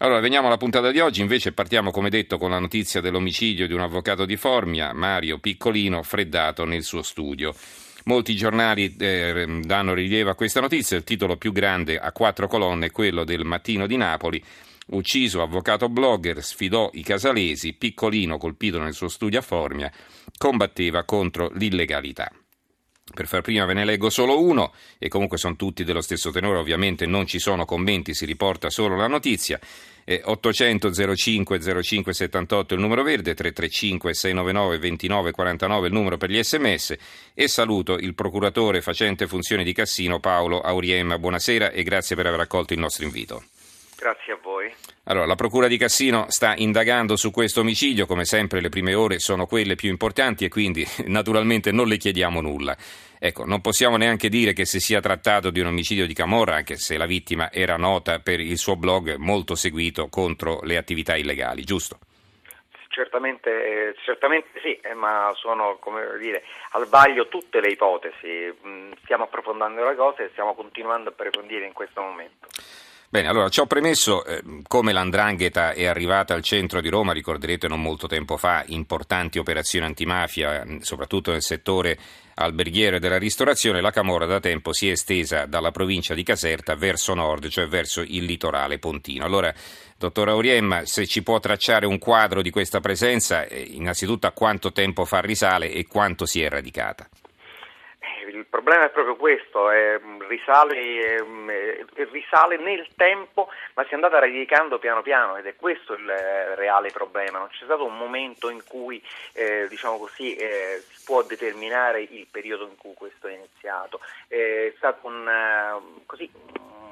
Allora, veniamo alla puntata di oggi, invece partiamo come detto con la notizia dell'omicidio di un avvocato di Formia, Mario Piccolino, freddato nel suo studio. Molti giornali eh, danno rilievo a questa notizia, il titolo più grande a quattro colonne è quello del Mattino di Napoli, ucciso avvocato blogger, sfidò i casalesi, Piccolino colpito nel suo studio a Formia, combatteva contro l'illegalità. Per far prima ve ne leggo solo uno e comunque sono tutti dello stesso tenore, ovviamente non ci sono commenti, si riporta solo la notizia. Eh, 800 05 05 78 il numero verde, 335 699 29 49 il numero per gli sms e saluto il procuratore facente funzioni di Cassino Paolo Auriem. Buonasera e grazie per aver accolto il nostro invito. Grazie a voi. Allora, la Procura di Cassino sta indagando su questo omicidio, come sempre le prime ore sono quelle più importanti e quindi naturalmente non le chiediamo nulla. Ecco, non possiamo neanche dire che si sia trattato di un omicidio di Camorra, anche se la vittima era nota per il suo blog molto seguito contro le attività illegali, giusto? Certamente, certamente sì, eh, ma sono dire, al vaglio tutte le ipotesi. Mm, stiamo approfondendo le cose e stiamo continuando a approfondire in questo momento. Bene, allora ci ho premesso eh, come l'andrangheta è arrivata al centro di Roma, ricorderete non molto tempo fa, importanti operazioni antimafia, mm, soprattutto nel settore alberghiero e della ristorazione, la Camorra da tempo si è estesa dalla provincia di Caserta verso nord, cioè verso il litorale pontino. Allora, dottor Auriemma, se ci può tracciare un quadro di questa presenza, eh, innanzitutto a quanto tempo fa risale e quanto si è radicata? Il problema è proprio questo, è, risale, è, risale, nel tempo ma si è andata radicando piano piano ed è questo il reale problema, non c'è stato un momento in cui eh, diciamo così, eh, si può determinare il periodo in cui questo è iniziato, è stato un, così,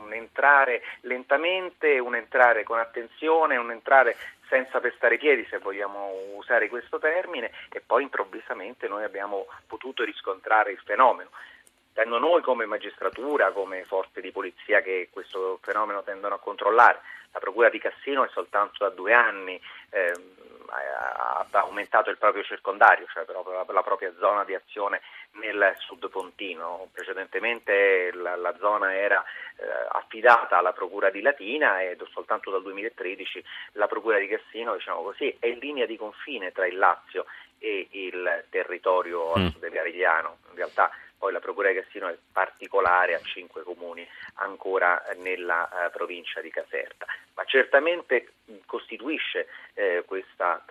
un entrare lentamente, un entrare con attenzione, un entrare senza pestare piedi, se vogliamo usare questo termine, e poi improvvisamente noi abbiamo potuto riscontrare il fenomeno. Tendo noi come magistratura, come forze di polizia che questo fenomeno tendono a controllare. La Procura di Cassino è soltanto da due anni eh, ha aumentato il proprio circondario, cioè la, la propria zona di azione nel sud pontino. Precedentemente la, la zona era eh, affidata alla Procura di Latina e soltanto dal 2013 la Procura di Cassino diciamo così, è in linea di confine tra il Lazio e il territorio mm. del Garigliano. In realtà poi la Procura di Cassino è particolare a cinque comuni ancora nella uh, provincia di Caserta, ma certamente costituisce eh, questa,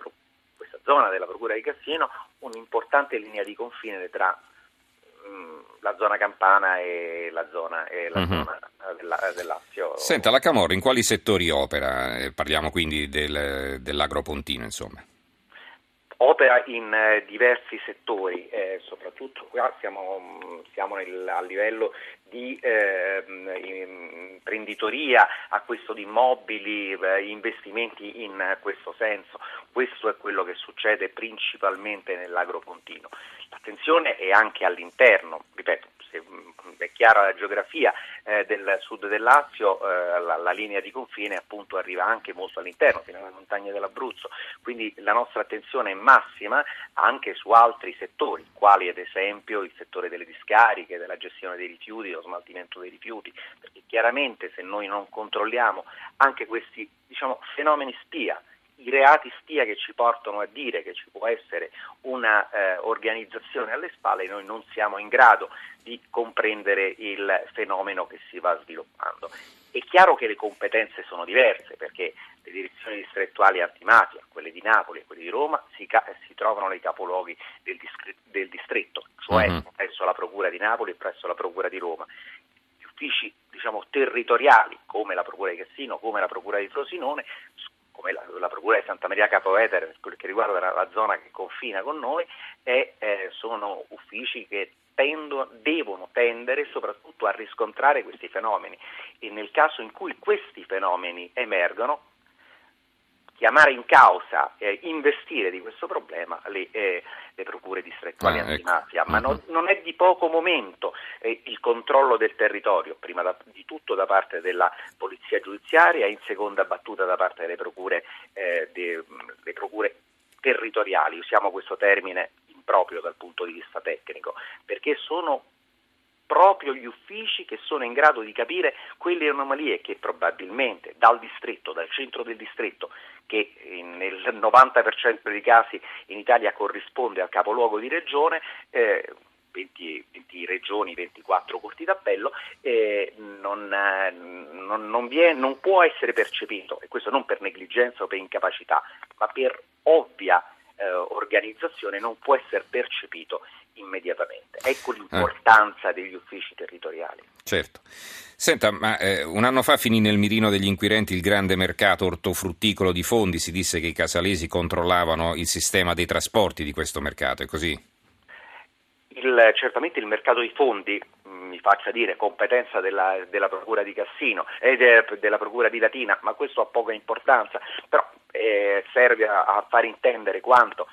questa, zona della Procura di Cassino un'importante linea di confine tra mm, la zona campana e la zona, e la mm-hmm. zona della, del Lazio. Senta, la Camorra in quali settori opera? Eh, parliamo quindi del, dell'agropontino, insomma opera in eh, diversi settori, eh, soprattutto qua siamo, siamo nel, a livello di eh, imprenditoria, acquisto di immobili, eh, investimenti in questo senso. Questo è quello che succede principalmente nell'agropontino. L'attenzione è anche all'interno, ripeto, se è chiara la geografia eh, del sud del Lazio, eh, la, la, linea di confine appunto arriva anche molto all'interno, fino alle montagne dell'Abruzzo, quindi la nostra attenzione è massima anche su altri settori, quali ad esempio il settore delle discariche, della gestione dei rifiuti, dello smaltimento dei rifiuti, perché chiaramente se noi non controlliamo anche questi diciamo, fenomeni spia, i reati stia che ci portano a dire che ci può essere una eh, alle spalle, noi non siamo in grado di comprendere il fenomeno che si va sviluppando. È chiaro che le competenze sono diverse perché le direzioni distrettuali antimafia, quelle di Napoli e quelle di Roma, si, ca- si trovano nei capoluoghi del, discre- del distretto, cioè uh-huh. presso la Procura di Napoli e presso la Procura di Roma. Gli uffici diciamo, territoriali, come la Procura di Cassino, come la Procura di Frosinone, come la, la, Procura di Santa Maria Capovetere, per quel che riguarda la, la zona che confina con noi, e, eh, sono uffici che tendo, devono tendere soprattutto a riscontrare questi fenomeni e nel caso in cui questi fenomeni emergono, chiamare in causa e investire di questo problema le, eh, le procure distrettuali ah, ecco. antimafia, ecco. ma non, mm-hmm. non, è di poco momento eh, il controllo del territorio, prima da, di tutto da parte della polizia giudiziaria e in seconda battuta da parte delle procure, eh, de, procure territoriali, usiamo questo termine improprio dal punto di vista tecnico, perché sono proprio gli uffici che sono in grado di capire quelle anomalie che probabilmente dal distretto, dal centro del distretto, che nel 90% dei casi in Italia corrisponde al capoluogo di regione, eh, 20, 20, regioni, 24 corti d'appello, eh, non, non, non, è, non, può essere percepito, e questo non per negligenza o per incapacità, ma per ovvia eh, organizzazione non può essere percepito immediatamente. Ecco l'importanza degli uffici territoriali. Certo. Senta, ma eh, un anno fa finì nel mirino degli inquirenti il grande mercato ortofrutticolo di fondi, si disse che i casalesi controllavano il sistema dei trasporti di questo mercato, è così? Il, certamente il mercato di fondi, mm, mi faccia dire, competenza della, della Procura di Cassino e de, della Procura di Latina, ma questo ha poca importanza, però eh, serve a, a far intendere quanto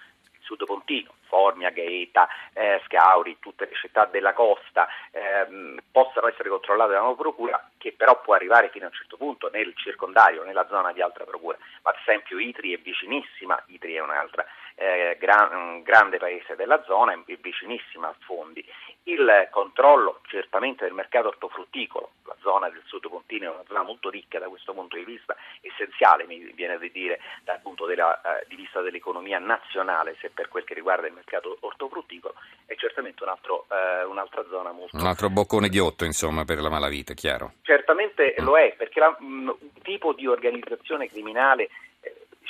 Sud Pontino, Formia, Gaeta, eh, Scauri, tutte le città della costa ehm, possano essere controllate da una procura che però può arrivare fino a un certo punto nel circondario, nella zona di altra procura. Ma ad esempio Itri è vicinissima, Itri è un'altra eh, gran, un grande paese della zona, è vicinissima a fondi. Il controllo certamente del mercato ortofrutticolo, la zona del Sud Pontino è una zona molto ricca da questo punto di vista, essenziale mi viene da dire dal punto della, eh, di vista dell'economia nazionale, se per quel che riguarda il mercato ortofrutticolo, è certamente un altro, eh, un'altra zona molto... Un altro boccone di otto insomma per la malavita, chiaro. Certamente mm. lo è, perché la, un tipo di organizzazione criminale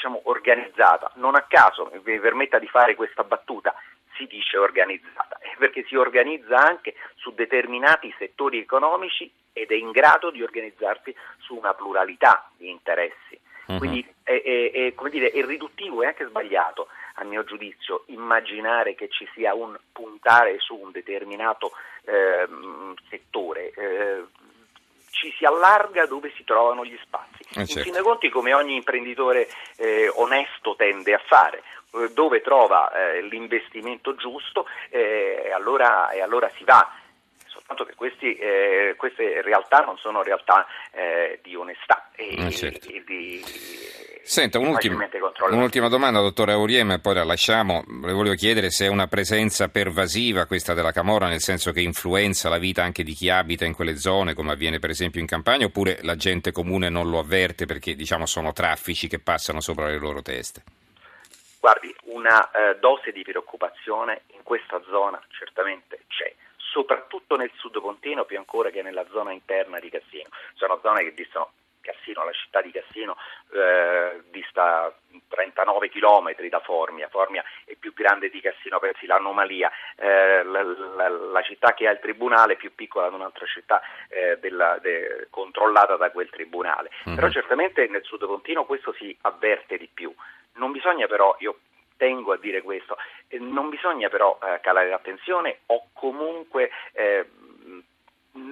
diciamo, organizzata. Non a caso, mi permetta di fare questa battuta, si dice organizzata, perché si organizza anche su determinati settori economici ed è in grado di organizzarsi su una pluralità di interessi. Uh-huh. Quindi è, è, è, dire, è, riduttivo e anche sbagliato, a mio giudizio, immaginare che ci sia un puntare su un determinato eh, settore. Eh, ci si allarga dove si trovano gli spazi. Eh certo. In fin dei conti, come ogni imprenditore eh, onesto tende a fare, eh, dove trova eh, l'investimento giusto e eh, allora, e allora si va soltanto che questi, eh, queste realtà non sono realtà eh, di onestà e, certo. e di, Senta, un'ultima, un'ultima, domanda, dottore Auriem, poi la lasciamo. Le volevo chiedere se è una presenza pervasiva questa della Camorra, nel senso che influenza la vita anche di chi abita in quelle zone, come avviene per esempio in campagna, oppure la gente comune non lo avverte perché diciamo, sono traffici che passano sopra le loro teste. Guardi, una eh, dose di preoccupazione in questa zona certamente c'è soprattutto nel sud Pontino più ancora che nella zona interna di Cassino. Sono zone che distano Cassino, la città di Cassino eh, dista 39 km da Formia, Formia è più grande di Cassino, pensi l'anomalia, eh, la, la, la, città che ha il tribunale è più piccola di un'altra città eh, della, de, controllata da quel tribunale, mm-hmm. però certamente nel sud Pontino questo si avverte di più, non bisogna però, io tengo a dire questo, eh, non bisogna però eh, calare l'attenzione o comunque eh,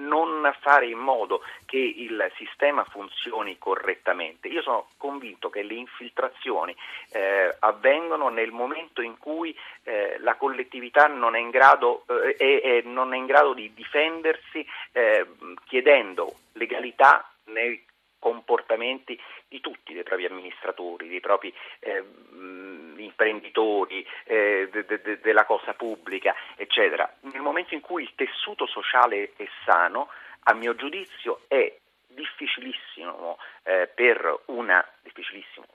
non fare in modo che il sistema funzioni correttamente. Io sono convinto che le infiltrazioni eh, avvengono nel momento in cui eh, la collettività non è in grado, eh, è, non è in grado di difendersi eh, chiedendo legalità nei comportamenti di tutti dei propri amministratori, dei propri eh, imprenditori, eh, de, de, della cosa pubblica, eccetera. Nel momento in cui il tessuto sociale è sano, a mio giudizio è difficilissimo eh, per una difficilissimo,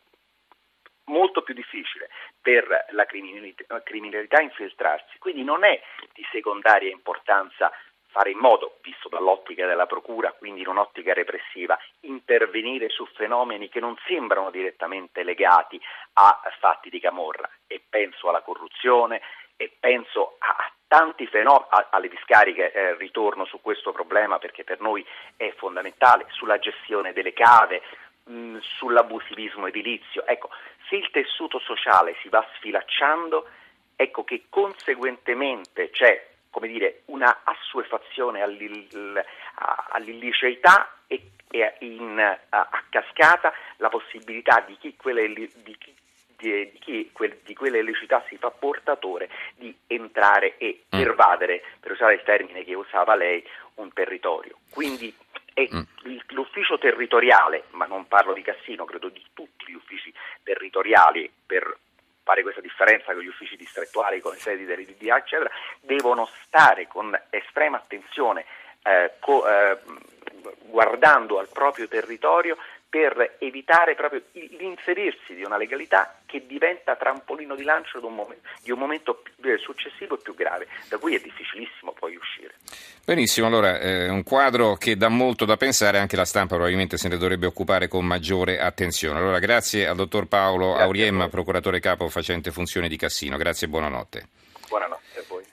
molto più difficile per la criminalità, criminalità infiltrarsi, quindi non è di secondaria importanza fare in modo, visto dall'ottica della Procura, quindi in un'ottica repressiva, intervenire su fenomeni che non sembrano direttamente legati a fatti di camorra e penso alla corruzione e penso a tanti fenomeni, alle discariche, eh, ritorno su questo problema perché per noi è fondamentale, sulla gestione delle cave, mh, sull'abusivismo edilizio. Ecco, se il tessuto sociale si va sfilacciando, ecco che conseguentemente c'è come dire, una assuefazione all'illiceità e, e in, a, a, cascata la possibilità di chi quelle, di chi, di, chi quel, di quelle illicità si fa portatore di entrare e mm. pervadere, per usare il termine che usava lei, un territorio. Quindi è mm. l'ufficio territoriale, ma non parlo di Cassino, credo di tutti gli uffici territoriali per fare questa differenza con gli uffici distrettuali, con le sedi delle DDA, eccetera, devono stare con estrema attenzione eh, co- eh, guardando al proprio territorio per evitare proprio l'inserirsi di una legalità che diventa trampolino di lancio di un momento, di un momento eh, successivo e più grave, da cui è difficilissimo poi uscire. Benissimo, allora è un quadro che dà molto da pensare, anche la stampa probabilmente se ne dovrebbe occupare con maggiore attenzione. Allora grazie al dottor Paolo grazie Auriemma, procuratore capo facente funzione di Cassino, grazie e buonanotte. Buonanotte.